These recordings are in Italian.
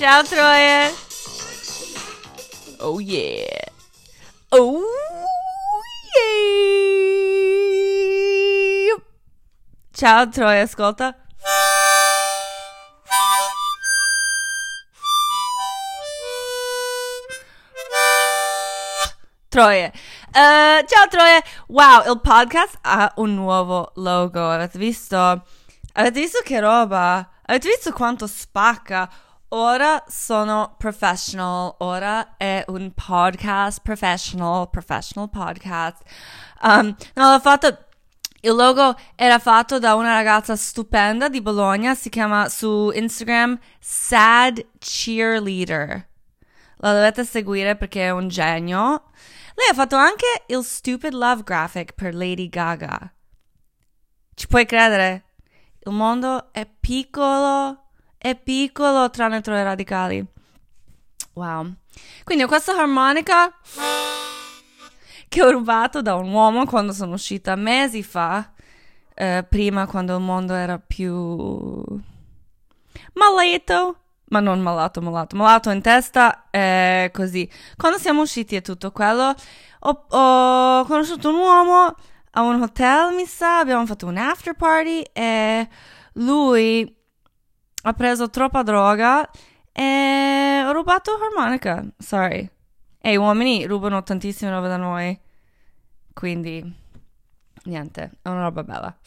Ciao Troie. Oh yeah. Oh yeah. Ciao Troie, ascolta. Troie. Uh, ciao Troie. Wow, il podcast ha un nuovo logo. Avete visto? Avete visto che roba? Avete visto quanto spacca? Ora sono professional, ora è un podcast professional, professional podcast. Um, no, l'ho fatto, il logo era fatto da una ragazza stupenda di Bologna, si chiama su Instagram Sad Cheerleader. La dovete seguire perché è un genio. Lei ha fatto anche il Stupid Love Graphic per Lady Gaga. Ci puoi credere? Il mondo è piccolo, è piccolo tranne tra i radicali. Wow. Quindi ho questa armonica che ho rubato da un uomo quando sono uscita mesi fa, eh, prima quando il mondo era più malato, ma non malato, malato, malato in testa, eh, così. Quando siamo usciti e tutto quello, ho, ho conosciuto un uomo a un hotel, mi sa, abbiamo fatto un after party e lui ha preso troppa droga e ho rubato harmonica, sorry. E i uomini rubano tantissime robe da noi, quindi niente, è una roba bella.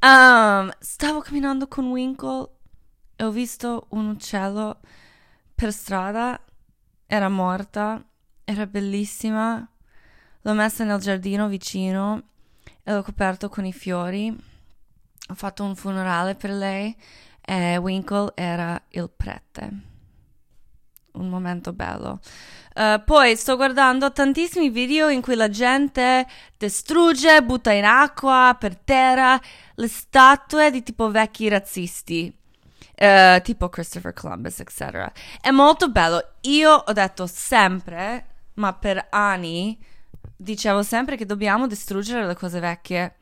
Um, stavo camminando con Winkle e ho visto un uccello per strada, era morta, era bellissima L'ho messa nel giardino vicino e l'ho coperto con i fiori. Ho fatto un funerale per lei e Winkle era il prete. Un momento bello. Uh, poi sto guardando tantissimi video in cui la gente distrugge, butta in acqua, per terra, le statue di tipo vecchi razzisti. Uh, tipo Christopher Columbus, eccetera. È molto bello. Io ho detto sempre, ma per anni, dicevo sempre che dobbiamo distruggere le cose vecchie.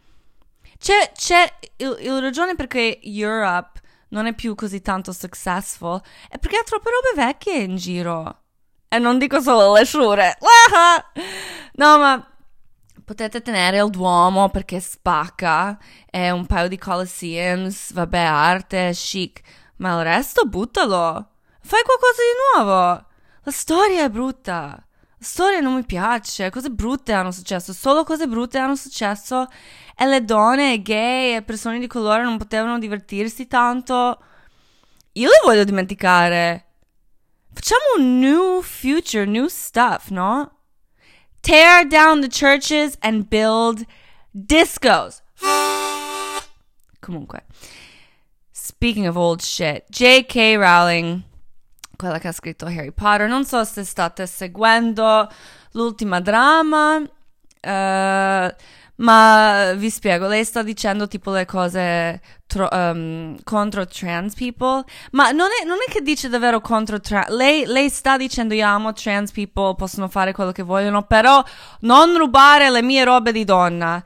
C'è, c'è il, il ragione perché Europe non è più così tanto successful è perché ha troppe robe vecchie in giro. E non dico solo le sciure. no, ma potete tenere il Duomo perché spacca e un paio di Colosseums, vabbè, arte, chic, ma il resto buttalo. Fai qualcosa di nuovo. La storia è brutta storia non mi piace, cose brutte hanno successo, solo cose brutte hanno successo e le donne, gay e persone di colore non potevano divertirsi tanto. Io le voglio dimenticare. Facciamo un new future, new stuff, no? Tear down the churches and build discos. Comunque, speaking of old shit, J.K. Rowling quella che ha scritto Harry Potter. Non so se state seguendo l'ultima drama, uh, ma vi spiego. Lei sta dicendo tipo le cose tro- um, contro trans people, ma non è, non è, che dice davvero contro trans. Lei, lei sta dicendo io amo trans people, possono fare quello che vogliono, però non rubare le mie robe di donna.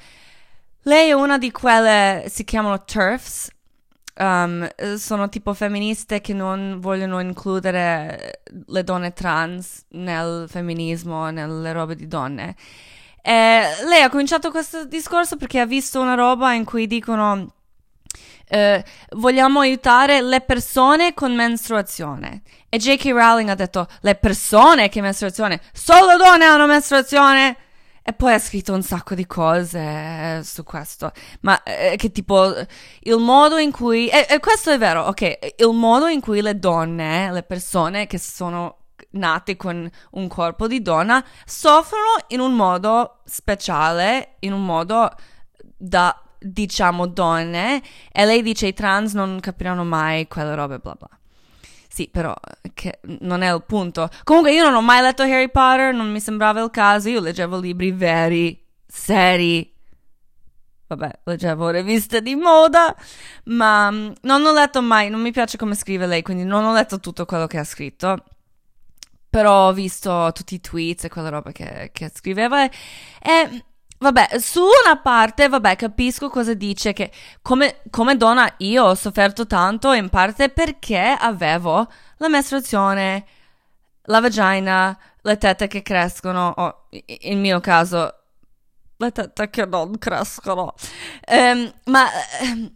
Lei è una di quelle, si chiamano TERFs, um, sono tipo femministe che non vogliono includere le donne trans nel femminismo, nelle robe di donne. E lei ha cominciato questo discorso perché ha visto una roba in cui dicono eh, vogliamo aiutare le persone con mestruazione. E J.K. Rowling ha detto le persone che mestruazione, solo donne hanno mestruazione. E poi ha scritto un sacco di cose eh, su questo, ma eh, che tipo il modo in cui, e, e questo è vero, ok, il modo in cui le donne, le persone che sono nate con un corpo di donna, soffrono in un modo speciale, in un modo da, diciamo, donne, e lei dice i trans non capiranno mai quelle robe, bla bla. Sì, però che non è il punto. Comunque io non ho mai letto Harry Potter, non mi sembrava il caso, io leggevo libri veri, seri. Vabbè, leggevo riviste di moda, ma mm, non ho letto mai, non mi piace come scrive lei, quindi non ho letto tutto quello che ha scritto. Però ho visto tutti i tweets e quella roba che, che scriveva e Vabbè, su una parte, vabbè, capisco cosa dice, che come, come, donna io ho sofferto tanto in parte perché avevo la mestruazione, la vagina, le tette che crescono, o in mio caso, le tette che non crescono. Um, ma um,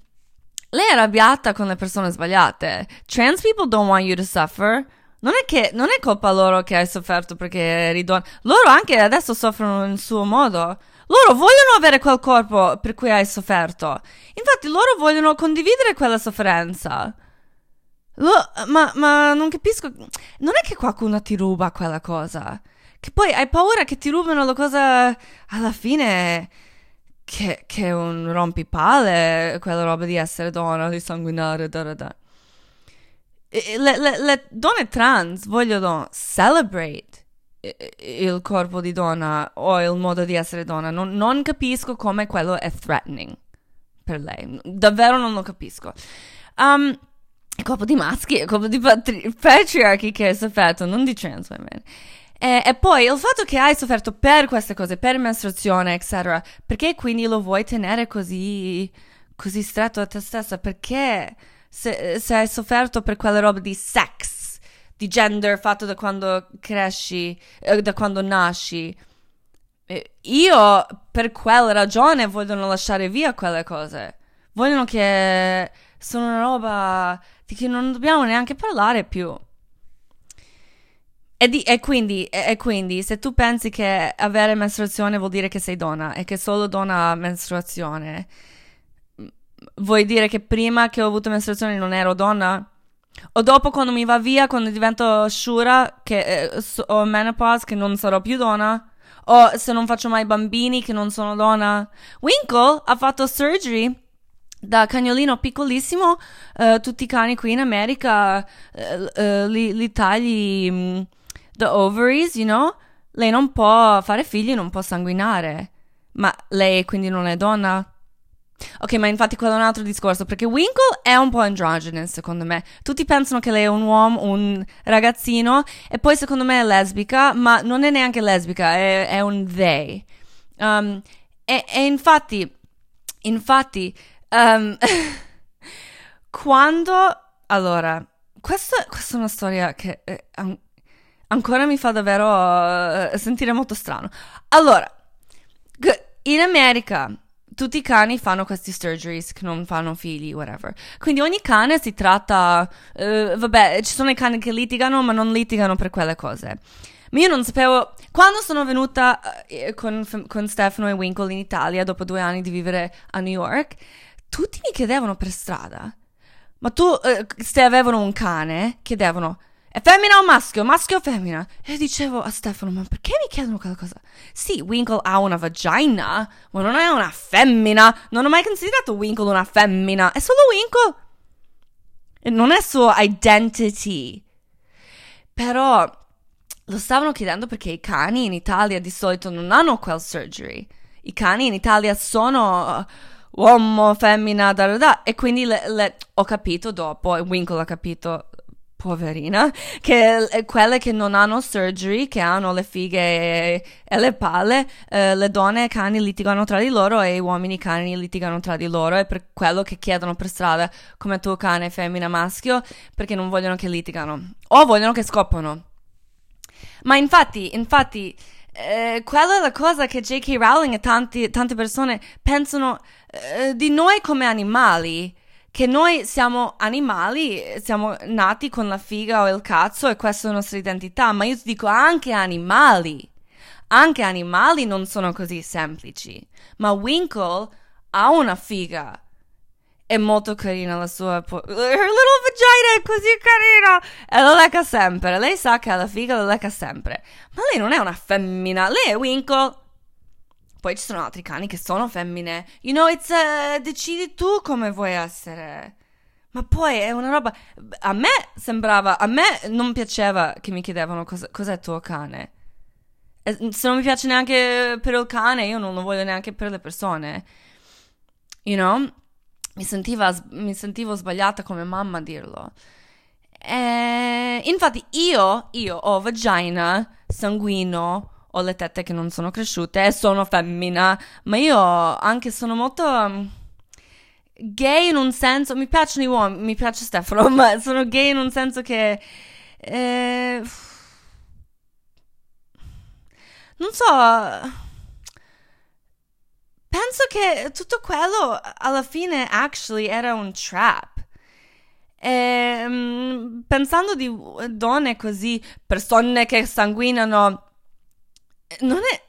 lei è arrabbiata con le persone sbagliate. Trans people don't want you to suffer. Non è che non è colpa loro che hai sofferto perché eri donna. Loro anche adesso soffrono in suo modo. Loro vogliono avere quel corpo per cui hai sofferto. Infatti loro vogliono condividere quella sofferenza. Lo, ma, ma non capisco. Non è che qualcuno ti ruba quella cosa. Che poi hai paura che ti rubino la cosa alla fine. Che, che è un rompipale, quella roba di essere donna, di sanguinare, da da da. Le, le, le donne trans vogliono celebrate il corpo di donna o il modo di essere donna. Non, non capisco come quello è threatening per lei. Davvero non lo capisco. Um, il corpo di maschi, il corpo di patri- patriarchi che hai sofferto, non di trans women. E, e, poi il fatto che hai sofferto per queste cose, per mestruazione, eccetera, perché quindi lo vuoi tenere così, così stretto a te stessa? Perché se, se hai sofferto per quelle robe di sex, di gender fatto da quando cresci, eh, da quando nasci, io per quella ragione vogliono lasciare via quelle cose. Vogliono che sono una roba di cui non dobbiamo neanche parlare più. E, di, e, quindi, e, e, quindi, se tu pensi che avere mestruazione vuol dire che sei donna e che solo donna ha mestruazione, vuoi dire che prima che ho avuto mestruazione non ero donna? O dopo quando mi va via, quando divento shura, che eh, ho menopause, che non sarò più donna? O se non faccio mai bambini, che non sono donna? Winkle ha fatto surgery da cagnolino piccolissimo, uh, tutti i cani qui in America uh, uh, li, li, tagli um, the ovaries, you know? Lei non può fare figli, non può sanguinare. Ma lei quindi non è donna? Ok, ma infatti quello è un altro discorso, perché Winkle è un po' androgynous, secondo me. Tutti pensano che lei è un uomo, un ragazzino, e poi secondo me è lesbica, ma non è neanche lesbica, è, è un they. Um, e, e infatti, infatti, Um, quando... Allora, questa, questa, è una storia che eh, an- ancora mi fa davvero uh, sentire molto strano. Allora, in America tutti i cani fanno questi surgeries che non fanno figli, whatever. Quindi ogni cane si tratta... Uh, vabbè, ci sono i cani che litigano, ma non litigano per quelle cose. Ma io non sapevo. Quando sono venuta uh, con, con Stefano e Winkle in Italia, dopo due anni di vivere a New York, tutti mi chiedevano per strada, ma tu, eh, se avevano un cane, chiedevano, è femmina o maschio? Maschio o femmina? E dicevo a Stefano, ma perché mi chiedono qualcosa? Sì, Winkle ha una vagina, ma non è una femmina. Non ho mai considerato Winkle una femmina. È solo Winkle. E non è suo identity. Però lo stavano chiedendo perché i cani in Italia di solito non hanno quel surgery. I cani in Italia sono uomo, femmina, da, da, da. E quindi le, le, ho capito dopo, e Winkle ha capito, poverina, che quelle che non hanno surgery, che hanno le fighe e, le palle, eh, le donne e i cani litigano tra di loro e gli uomini e i cani litigano tra di loro. E per quello che chiedono per strada come tuo cane, femmina, maschio, perché non vogliono che litigano. O vogliono che scoppano. Ma infatti, infatti eh, quella è la cosa che J.K. Rowling e tanti, tante persone pensano eh, di noi come animali. Che noi siamo animali, siamo nati con la figa o il cazzo e questa è la nostra identità, ma io ti dico anche animali. Anche animali non sono così semplici. Ma Winkle ha una figa è molto carina la sua. Her little vagina è così carina! E la lecca sempre. Lei sa che ha la figa la lecca sempre. Ma lei non è una femmina, lei è Winkle. Poi ci sono altri cani che sono femmine. You know, it's. Uh, decidi tu come vuoi essere. Ma poi è una roba. A me sembrava. A me non piaceva che mi chiedevano cosa, cos'è il tuo cane. E se non mi piace neanche per il cane, io non lo voglio neanche per le persone. You know? mi, sentiva, mi sentivo sbagliata come mamma a dirlo. E, infatti io, io ho vagina, sanguino, ho le tette che non sono cresciute e sono femmina, ma io anche sono molto um, gay in un senso, mi piacciono i uomini, mi piace Stefano, ma sono gay in un senso che Eh, non so. Penso che tutto quello alla fine actually era un trap. E, um, pensando di donne così, persone che sanguinano, non è,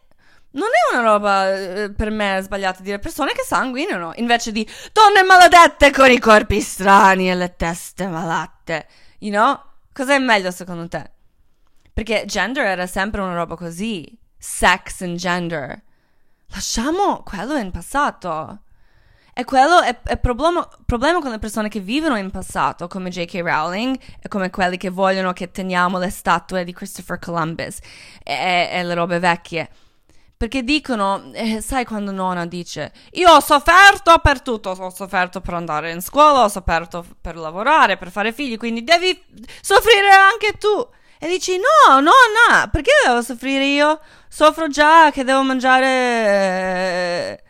non è una roba eh, per me sbagliata dire persone che sanguinano, invece di donne maledette con i corpi strani e le teste malate. You know? Cos'è meglio secondo te? Perché gender era sempre una roba così. Sex and gender. Lasciamo quello in passato. E quello è il problema, problema con le persone che vivono in passato, come J.K. Rowling e come quelli che vogliono che teniamo le statue di Christopher Columbus e, e le robe vecchie. Perché dicono, eh, sai quando nonna dice, io ho sofferto per tutto, ho sofferto per andare in scuola, ho sofferto per lavorare, per fare figli, quindi devi soffrire anche tu. E dici, no, no, no, perché devo soffrire io? Soffro già che devo mangiare eh,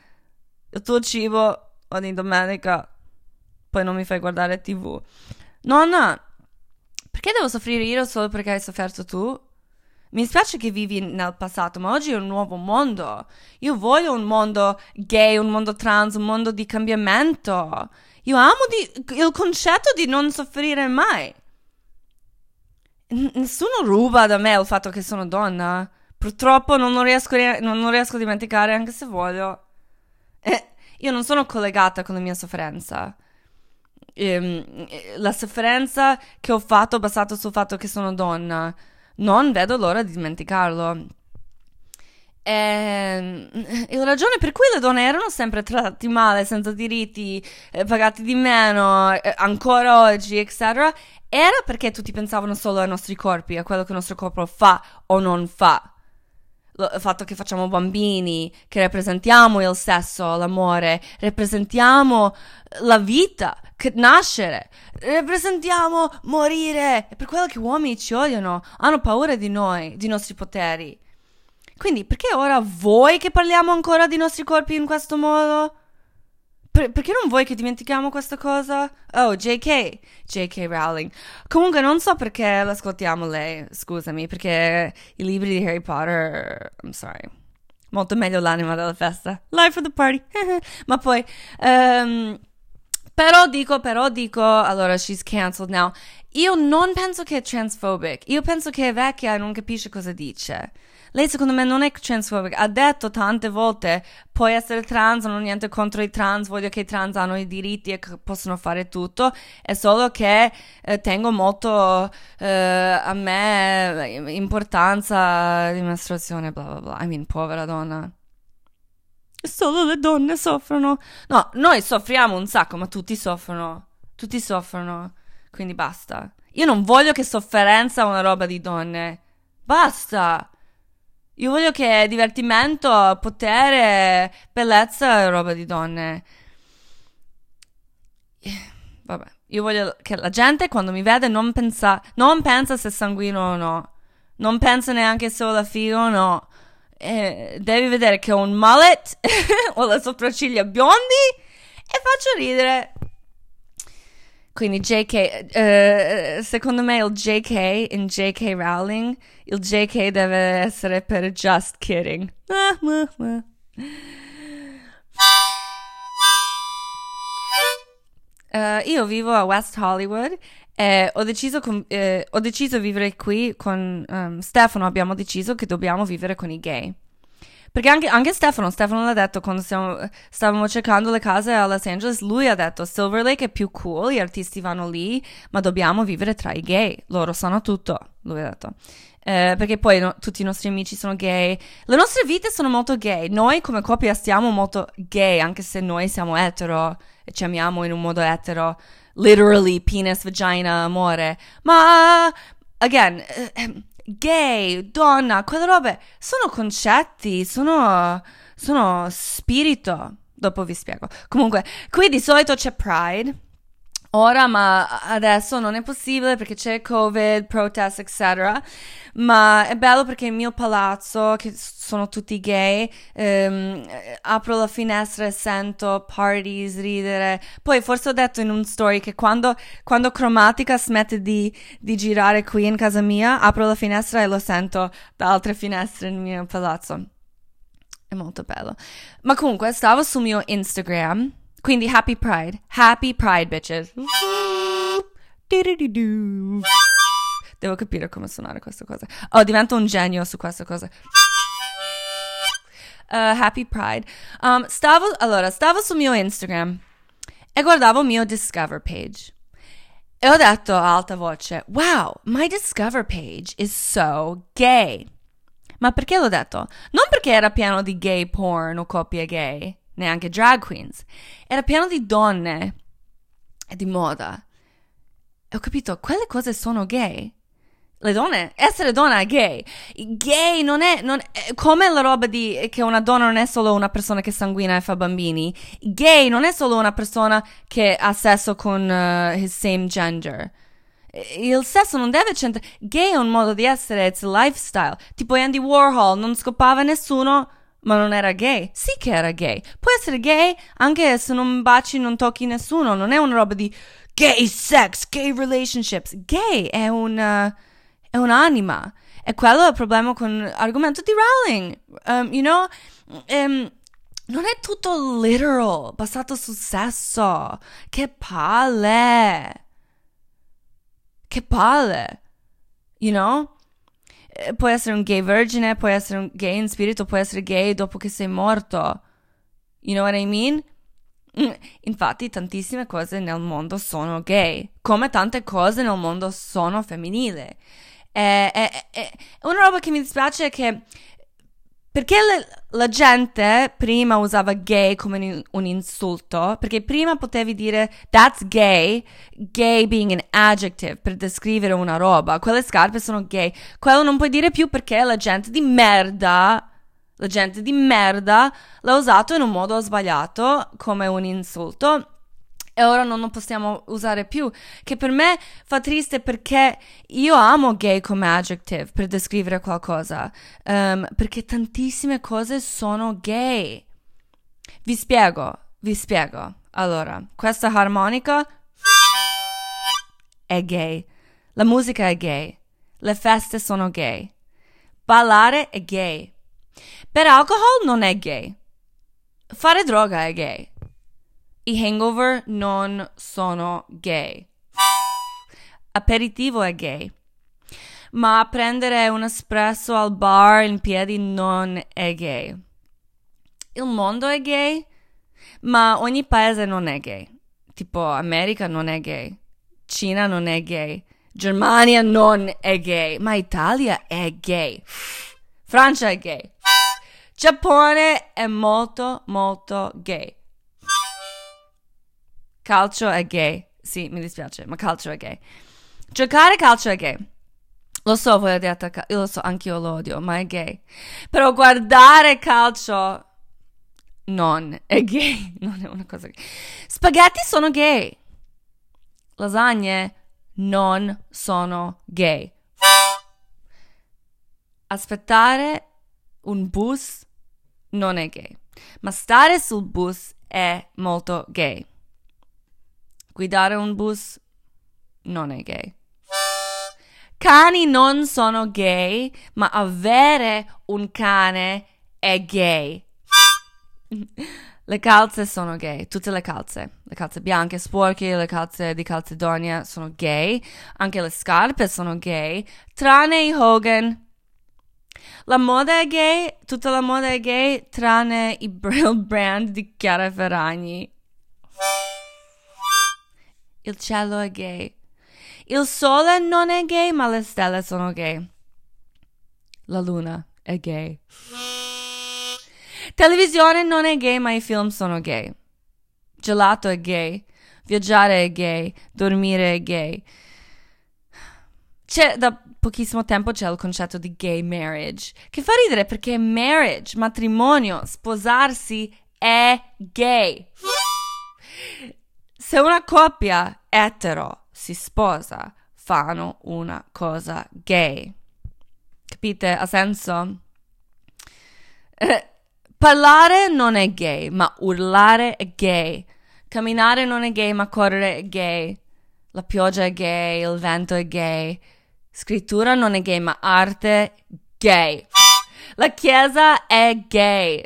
il tuo cibo ogni domenica, poi non mi fai guardare tv. Nonna, perché devo soffrire io solo perché hai sofferto tu? Mi spiace che vivi nel passato, ma oggi è un nuovo mondo. Io voglio un mondo gay, un mondo trans, un mondo di cambiamento. Io amo di, il concetto di non soffrire mai. N- nessuno ruba da me il fatto che sono donna. Purtroppo non, non, riesco, non riesco, a dimenticare anche se voglio. Eh, io non sono collegata con la mia sofferenza. Ehm, la sofferenza che ho fatto basata sul fatto che sono donna, non vedo l'ora di dimenticarlo. E, ehm, e la ragione per cui le donne erano sempre trattate male, senza diritti, eh, pagate di meno, eh, ancora oggi, eccetera, era perché tutti pensavano solo ai nostri corpi, a quello che il nostro corpo fa o non fa il fatto che facciamo bambini, che rappresentiamo il sesso, l'amore, rappresentiamo la vita, nascere, rappresentiamo morire. È per quello che uomini ci odiano, hanno paura di noi, di nostri poteri. Quindi perché ora vuoi che parliamo ancora di nostri corpi in questo modo? Per, perché non vuoi che dimentichiamo questa cosa? Oh, JK, JK Rowling. Comunque non so perché l'ascoltiamo lei, scusami, perché i libri di Harry Potter, I'm sorry. Molto meglio l'anima della festa. Life for the party. Ma poi, um, però dico, però dico, allora she's cancelled now. Io non penso che è transphobic. Io penso che è vecchia e non capisce cosa dice. Lei secondo me non è transphobic, ha detto tante volte puoi essere trans, non ho niente contro i trans, voglio che i trans hanno i diritti e possono fare tutto, è solo che eh, tengo molto eh, a me importanza di mestruazione, bla bla bla, I mean, povera donna. Solo le donne soffrono. No, noi soffriamo un sacco, ma tutti soffrono. Tutti soffrono. Quindi basta. Io non voglio che sofferenza una roba di donne. Basta. Io voglio che divertimento, potere, bellezza è roba di donne. Vabbè, io voglio che la gente quando mi vede non pensa, non pensa se è sanguino o no. Non pensa neanche se ho la figa o no. Eh, devi vedere che ho un mullet, ho le sopracciglia biondi e faccio ridere. Quindi JK, eh, secondo me il JK in JK Rowling, il JK deve essere per just kidding. Uh, io vivo a West Hollywood e ho deciso, con, eh, ho deciso di vivere qui con um, Stefano, abbiamo deciso che dobbiamo vivere con i gay. Perché anche, anche Stefano, Stefano l'ha detto quando stiamo, stavamo cercando le case a Los Angeles, lui ha detto Silver Lake è più cool, gli artisti vanno lì, ma dobbiamo vivere tra i gay, loro sanno tutto, lui ha detto. Eh, perché poi no, tutti i nostri amici sono gay, le nostre vite sono molto gay, noi come coppia stiamo molto gay, anche se noi siamo etero e ci amiamo in un modo etero, literally penis, vagina, amore, ma, again, eh, gay, donna, quelle robe sono concetti, sono, sono spirito. Dopo vi spiego. Comunque, qui di solito c'è Pride. Ora, ma adesso non è possibile perché c'è Covid, protest, eccetera. Ma è bello perché il mio palazzo, che sono tutti gay, ehm, apro la finestra e sento parties, ridere. Poi forse ho detto in un story che quando, quando Chromatica smette di, di girare qui in casa mia, apro la finestra e lo sento da altre finestre nel mio palazzo. È molto bello. Ma comunque, stavo sul mio Instagram quindi Happy Pride. Happy Pride, bitches. Devo capire come suonare questa cosa. Oh, divento un genio su questa cosa. Uh, happy Pride. Um, stavo, allora, stavo sul mio Instagram e guardavo il mio Discover page. E ho detto a alta voce, wow, my Discover page is so gay. Ma perché l'ho detto? Non perché era pieno di gay porn o coppie gay neanche drag queens. Era pieno di donne e di moda. E ho capito, quelle cose sono gay. Le donne, essere donna è gay. Gay non è, non è come la roba di che una donna non è solo una persona che sanguina e fa bambini. Gay non è solo una persona che ha sesso con uh, his same gender. Il sesso non deve c'entrare. Gay è un modo di essere, it's a lifestyle. Tipo Andy Warhol, non scopava nessuno ma non era gay? Sì che era gay. Puoi essere gay anche se non baci, non tocchi nessuno. Non è una roba di gay sex, gay relationships. Gay è una, è un'anima. E quello è il problema con l'argomento di Rowling. Um, you know? Um, non è tutto literal, basato sul sesso. Che palle. Che palle. You know? Eh, puoi essere un gay vergine, puoi essere un gay in spirito, puoi essere gay dopo che sei morto. You know what I mean? Mm, infatti, tantissime cose nel mondo sono gay, come tante cose nel mondo sono femminili. E, e, e, una roba che mi dispiace è che perché la, gente prima usava gay come un insulto? Perché prima potevi dire that's gay, gay being an adjective per descrivere una roba. Quelle scarpe sono gay. Quello non puoi dire più perché la gente di merda, la gente di merda l'ha usato in un modo sbagliato come un insulto e ora non lo possiamo usare più, che per me fa triste perché io amo gay come adjective per descrivere qualcosa, um, perché tantissime cose sono gay. Vi spiego, vi spiego. Allora, questa armonica è gay, la musica è gay, le feste sono gay, ballare è gay, per alcol non è gay, fare droga è gay. I hangover non sono gay. Aperitivo è gay. Ma prendere un espresso al bar in piedi non è gay. Il mondo è gay, ma ogni paese non è gay. Tipo America non è gay, Cina non è gay, Germania non è gay, ma Italia è gay. Francia è gay. Giappone è molto molto gay. Calcio è gay. Sì, mi dispiace, ma calcio è gay. Giocare calcio è gay. Lo so, voi calcio. Io lo so, anch'io lo odio, ma è gay. Però guardare calcio non è gay. Non è una cosa gay. Spaghetti sono gay. Lasagne non sono gay. Aspettare un bus non è gay. Ma stare sul bus è molto gay. Guidare un bus non è gay. Cani non sono gay, ma avere un cane è gay. Le calze sono gay, tutte le calze. Le calze bianche sporche, le calze di Calcedonia sono gay. Anche le scarpe sono gay, tranne i Hogan. La moda è gay, tutta la moda è gay, tranne il brand di Chiara Ferragni. Il cielo è gay. Il sole non è gay, ma le stelle sono gay. La luna è gay. Televisione non è gay, ma i film sono gay. Gelato è gay. Viaggiare è gay. Dormire è gay. C'è, da pochissimo tempo c'è il concetto di gay marriage, che fa ridere perché marriage, matrimonio, sposarsi è gay. Se una coppia etero si sposa fanno una cosa gay. Capite? Ha senso? Eh, parlare non è gay, ma urlare è gay. Camminare non è gay, ma correre è gay. La pioggia è gay, il vento è gay. Scrittura non è gay, ma arte gay. La chiesa è gay.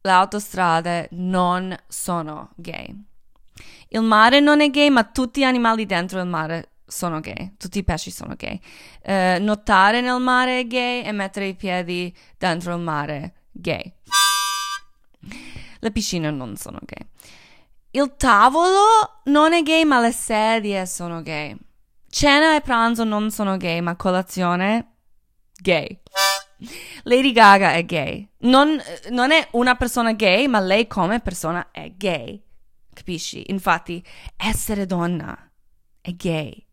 Le autostrade non sono gay. Il mare non è gay, ma tutti gli animali dentro il mare sono gay. Tutti i pesci sono gay. Uh, nuotare nel mare è gay e mettere i piedi dentro il mare è gay. Le piscine non sono gay. Il tavolo non è gay, ma le sedie sono gay. Cena e pranzo non sono gay, ma colazione gay. Lady Gaga è gay. Non, non, è una persona gay, ma lei come persona è gay. Capisci? Infatti, essere donna è gay.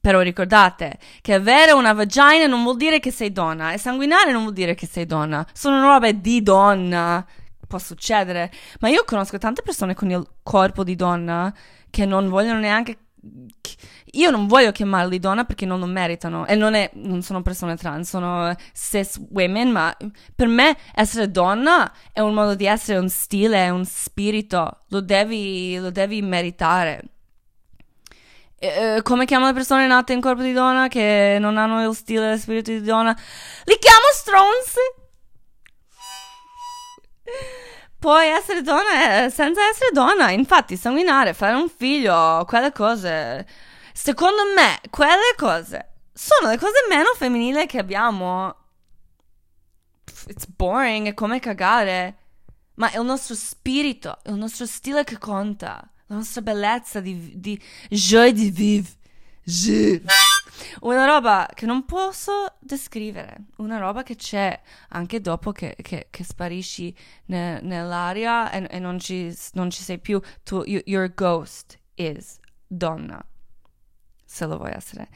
Però ricordate che avere una vagina non vuol dire che sei donna e sanguinare non vuol dire che sei donna. Sono robe di donna può succedere. Ma io conosco tante persone con il corpo di donna che non vogliono neanche. Io non voglio chiamarli donna perché non lo meritano. E non, è, non sono persone trans, sono cis women. Ma per me essere donna è un modo di essere, un stile, un spirito. Lo devi, lo devi meritare. Eh, come chiamo le persone nate in corpo di donna che non hanno il stile e lo spirito di donna? Li chiamo stronzi. Puoi essere donna eh, senza essere donna, infatti sanguinare, fare un figlio, quelle cose. Secondo me, quelle cose sono le cose meno femminili che abbiamo. It's boring, è come cagare. Ma è il nostro spirito, è il nostro stile che conta, la nostra bellezza di, di joie de vivre. Je. Una roba che non posso descrivere, una roba che c'è anche dopo che, che, che sparisci ne, nell'aria e, e non, ci, non, ci, sei più. Tu, you, your ghost is donna, se lo vuoi essere.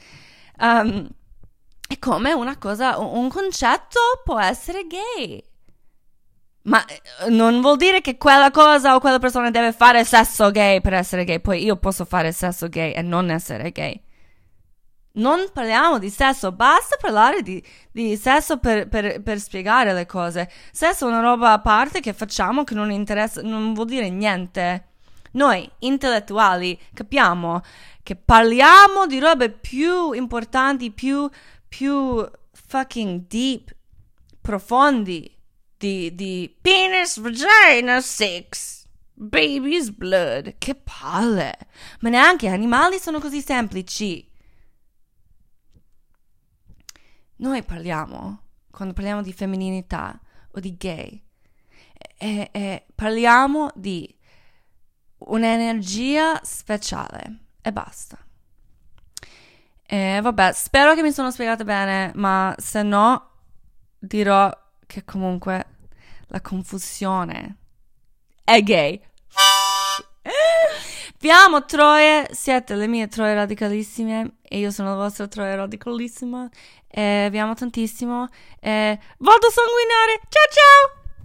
Um, è come una cosa, un concetto può essere gay. Ma eh, non vuol dire che quella cosa o quella persona deve fare sesso gay per essere gay. Poi io posso fare sesso gay e non essere gay. Non parliamo di sesso, basta parlare di, di sesso per, per, per, spiegare le cose. Sesso è una roba a parte che facciamo che non interessa, non vuol dire niente. Noi intellettuali capiamo che parliamo di robe più importanti, più, più fucking deep, profondi, di, di penis, vagina, sex, baby's blood. Che palle! Ma neanche animali sono così semplici. Noi parliamo, quando parliamo di femminilità o di gay, e, e parliamo di un'energia speciale e basta. E vabbè, spero che mi sono spiegata bene, ma se no dirò che comunque la confusione è gay. Vi amo Troie, siete le mie Troie radicalissime e io sono la vostra Troia radicalissima. E vi amo tantissimo e vado a sanguinare. Ciao ciao!